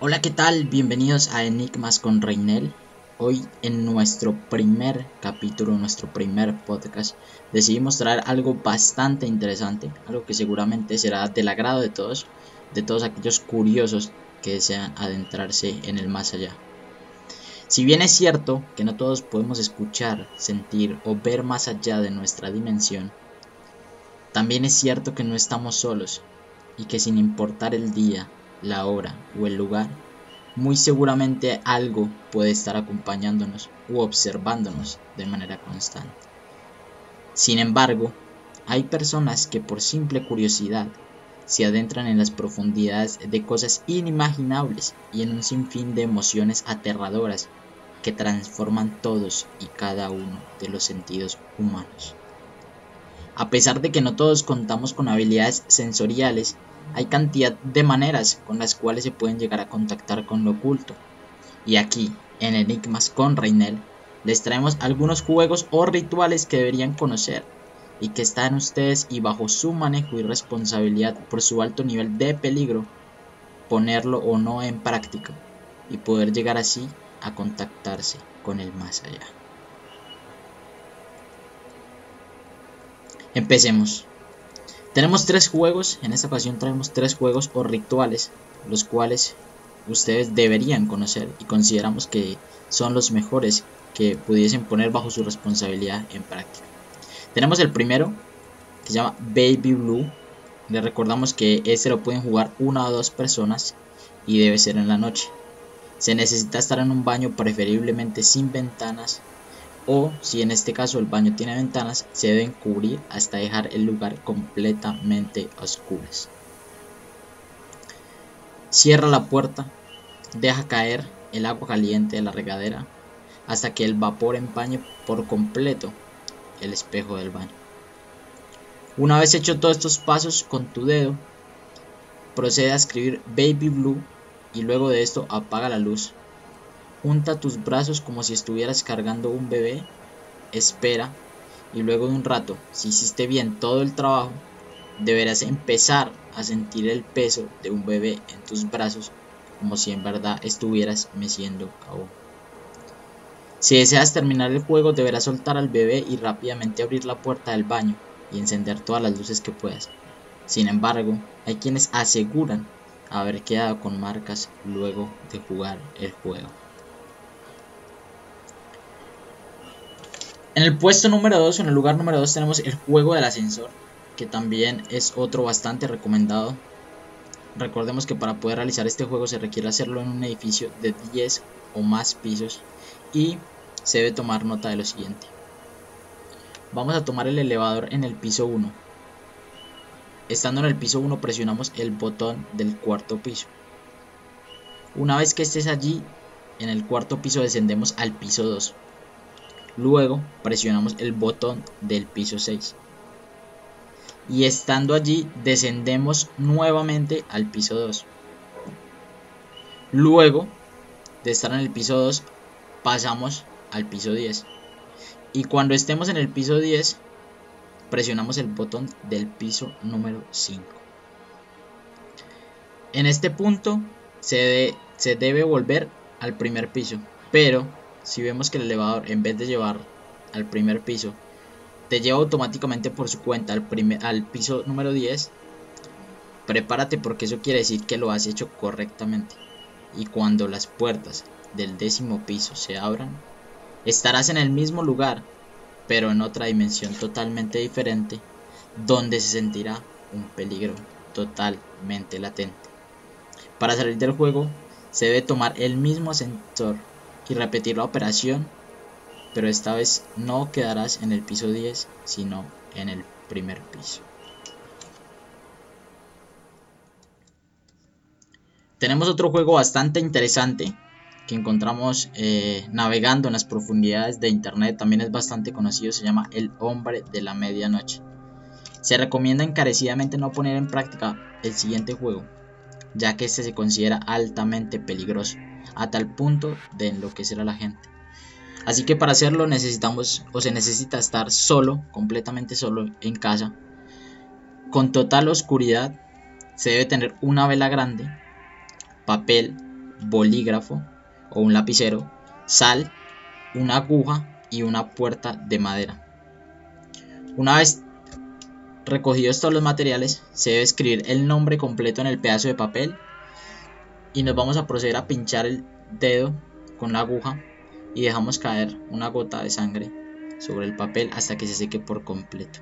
Hola, ¿qué tal? Bienvenidos a Enigmas con Reinel. Hoy en nuestro primer capítulo, nuestro primer podcast, decidimos traer algo bastante interesante, algo que seguramente será del agrado de todos, de todos aquellos curiosos que desean adentrarse en el más allá. Si bien es cierto que no todos podemos escuchar, sentir o ver más allá de nuestra dimensión, también es cierto que no estamos solos y que sin importar el día, la hora o el lugar, muy seguramente algo puede estar acompañándonos u observándonos de manera constante. Sin embargo, hay personas que por simple curiosidad se adentran en las profundidades de cosas inimaginables y en un sinfín de emociones aterradoras que transforman todos y cada uno de los sentidos humanos. A pesar de que no todos contamos con habilidades sensoriales, hay cantidad de maneras con las cuales se pueden llegar a contactar con lo oculto. Y aquí, en Enigmas con Reinel, les traemos algunos juegos o rituales que deberían conocer y que están ustedes y bajo su manejo y responsabilidad por su alto nivel de peligro, ponerlo o no en práctica y poder llegar así a contactarse con el más allá. Empecemos. Tenemos tres juegos, en esta ocasión traemos tres juegos o rituales, los cuales ustedes deberían conocer y consideramos que son los mejores que pudiesen poner bajo su responsabilidad en práctica. Tenemos el primero, que se llama Baby Blue. Les recordamos que este lo pueden jugar una o dos personas y debe ser en la noche. Se necesita estar en un baño preferiblemente sin ventanas o si en este caso el baño tiene ventanas se deben cubrir hasta dejar el lugar completamente oscuras. Cierra la puerta, deja caer el agua caliente de la regadera hasta que el vapor empañe por completo el espejo del baño. Una vez hecho todos estos pasos con tu dedo, procede a escribir Baby Blue y luego de esto apaga la luz. Junta tus brazos como si estuvieras cargando un bebé, espera y luego de un rato, si hiciste bien todo el trabajo, deberás empezar a sentir el peso de un bebé en tus brazos como si en verdad estuvieras meciendo cabo. Si deseas terminar el juego deberás soltar al bebé y rápidamente abrir la puerta del baño y encender todas las luces que puedas. Sin embargo, hay quienes aseguran haber quedado con marcas luego de jugar el juego. En el puesto número 2, en el lugar número 2 tenemos el juego del ascensor, que también es otro bastante recomendado. Recordemos que para poder realizar este juego se requiere hacerlo en un edificio de 10 o más pisos y se debe tomar nota de lo siguiente. Vamos a tomar el elevador en el piso 1 Estando en el piso 1 presionamos el botón del cuarto piso. Una vez que estés allí, en el cuarto piso descendemos al piso 2. Luego presionamos el botón del piso 6. Y estando allí descendemos nuevamente al piso 2. Luego de estar en el piso 2 pasamos al piso 10. Y cuando estemos en el piso 10 presionamos el botón del piso número 5. En este punto se, se debe volver al primer piso, pero si vemos que el elevador en vez de llevar al primer piso te lleva automáticamente por su cuenta al, primer, al piso número 10, prepárate porque eso quiere decir que lo has hecho correctamente. Y cuando las puertas del décimo piso se abran, estarás en el mismo lugar pero en otra dimensión totalmente diferente, donde se sentirá un peligro totalmente latente. Para salir del juego, se debe tomar el mismo ascensor y repetir la operación, pero esta vez no quedarás en el piso 10, sino en el primer piso. Tenemos otro juego bastante interesante que encontramos eh, navegando en las profundidades de internet también es bastante conocido, se llama El hombre de la medianoche. Se recomienda encarecidamente no poner en práctica el siguiente juego, ya que este se considera altamente peligroso, a tal punto de enloquecer a la gente. Así que para hacerlo necesitamos o se necesita estar solo, completamente solo en casa, con total oscuridad, se debe tener una vela grande, papel, bolígrafo o un lapicero, sal, una aguja y una puerta de madera. Una vez recogidos todos los materiales, se debe escribir el nombre completo en el pedazo de papel y nos vamos a proceder a pinchar el dedo con la aguja y dejamos caer una gota de sangre sobre el papel hasta que se seque por completo.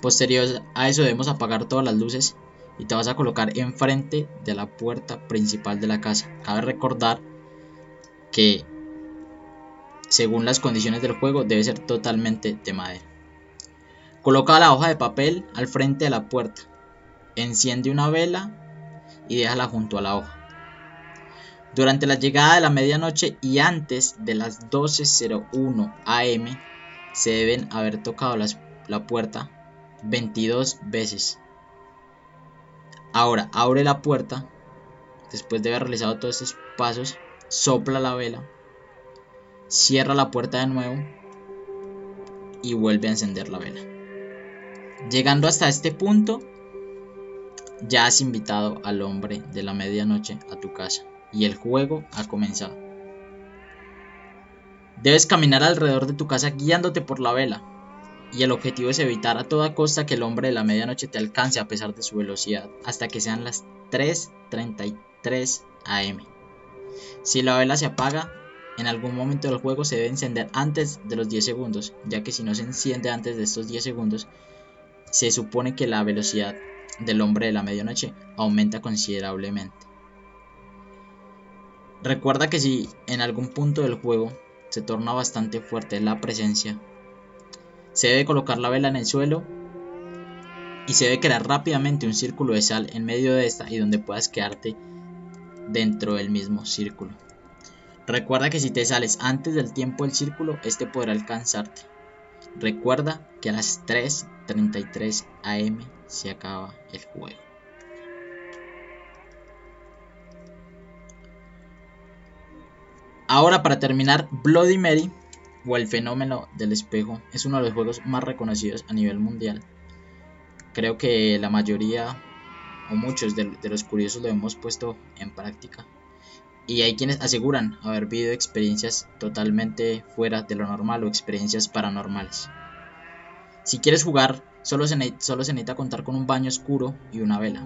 Posterior a eso debemos apagar todas las luces y te vas a colocar enfrente de la puerta principal de la casa. Cabe recordar que según las condiciones del juego debe ser totalmente de madera. Coloca la hoja de papel al frente de la puerta. Enciende una vela y déjala junto a la hoja. Durante la llegada de la medianoche y antes de las 12.01 am se deben haber tocado la puerta 22 veces. Ahora abre la puerta. Después de haber realizado todos estos pasos, sopla la vela. Cierra la puerta de nuevo. Y vuelve a encender la vela. Llegando hasta este punto, ya has invitado al hombre de la medianoche a tu casa y el juego ha comenzado. Debes caminar alrededor de tu casa guiándote por la vela y el objetivo es evitar a toda costa que el hombre de la medianoche te alcance a pesar de su velocidad hasta que sean las 3.33 am. Si la vela se apaga, en algún momento del juego se debe encender antes de los 10 segundos, ya que si no se enciende antes de estos 10 segundos, se supone que la velocidad del hombre de la medianoche aumenta considerablemente. Recuerda que si en algún punto del juego se torna bastante fuerte la presencia se debe colocar la vela en el suelo y se debe crear rápidamente un círculo de sal en medio de esta y donde puedas quedarte dentro del mismo círculo. Recuerda que si te sales antes del tiempo del círculo, este podrá alcanzarte. Recuerda que a las 3.33 am se acaba el juego. Ahora para terminar, Bloody Mary o el fenómeno del espejo es uno de los juegos más reconocidos a nivel mundial. Creo que la mayoría o muchos de, los curiosos lo hemos puesto en práctica. Y hay quienes aseguran haber vivido experiencias totalmente fuera de lo normal o experiencias paranormales. Si quieres jugar, solo se, necesita contar con un baño oscuro y una vela.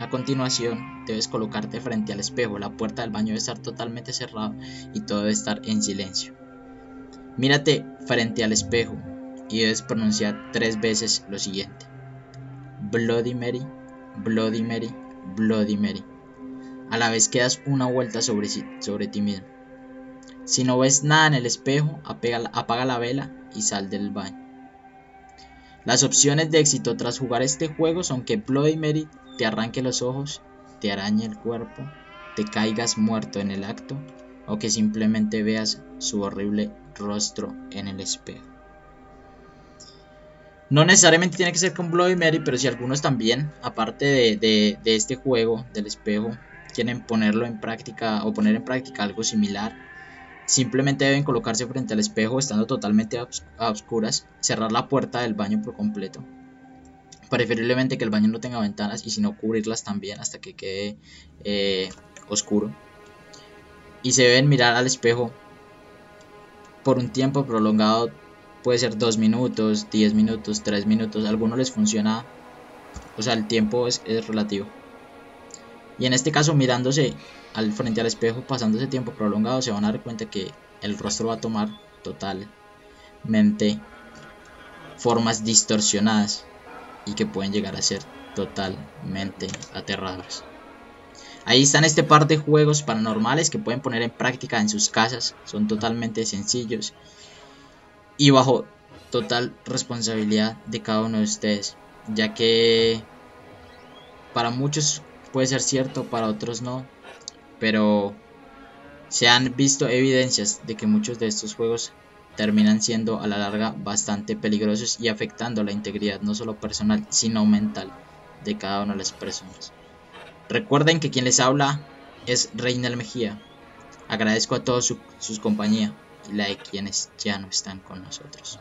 A continuación, debes colocarte frente al espejo, la puerta del baño debe estar totalmente cerrada y todo debe estar en silencio. Mírate frente al espejo y debes pronunciar tres veces lo siguiente. Bloody Mary, Bloody Mary, Bloody Mary. A la vez que das una vuelta sobre ti mismo. Si no ves nada en el espejo, apaga la vela y sal del baño. Las opciones de éxito tras jugar este juego son que Bloody Mary te arranque los ojos, te arañe el cuerpo, te caigas muerto en el acto o que simplemente veas su horrible rostro en el espejo. No necesariamente tiene que ser con Bloody Mary, pero si algunos también, aparte de, este juego del espejo, quieren ponerlo en práctica o poner en práctica algo similar, simplemente deben colocarse frente al espejo estando totalmente a, oscuras, cerrar la puerta del baño por completo. Preferiblemente que el baño no tenga ventanas y si no cubrirlas también hasta que quede eh, oscuro. Y se deben mirar al espejo por un tiempo prolongado, puede ser 2 minutos, 10 minutos, 3 minutos, a algunos les funciona, o sea, el tiempo es, relativo. Y en este caso, mirándose al frente al espejo, pasando ese tiempo prolongado, se van a dar cuenta que el rostro va a tomar totalmente formas distorsionadas y que pueden llegar a ser totalmente aterradoras. Ahí están este par de juegos paranormales que pueden poner en práctica en sus casas. Son totalmente sencillos y bajo total responsabilidad de cada uno de ustedes. Ya que para muchos puede ser cierto, para otros no. Pero se han visto evidencias de que muchos de estos juegos terminan siendo a la larga bastante peligrosos y afectando la integridad no solo personal, sino mental de cada una de las personas. Recuerden que quien les habla es Reinel Mejía. Agradezco a todos sus su compañía y la de quienes ya no están con nosotros.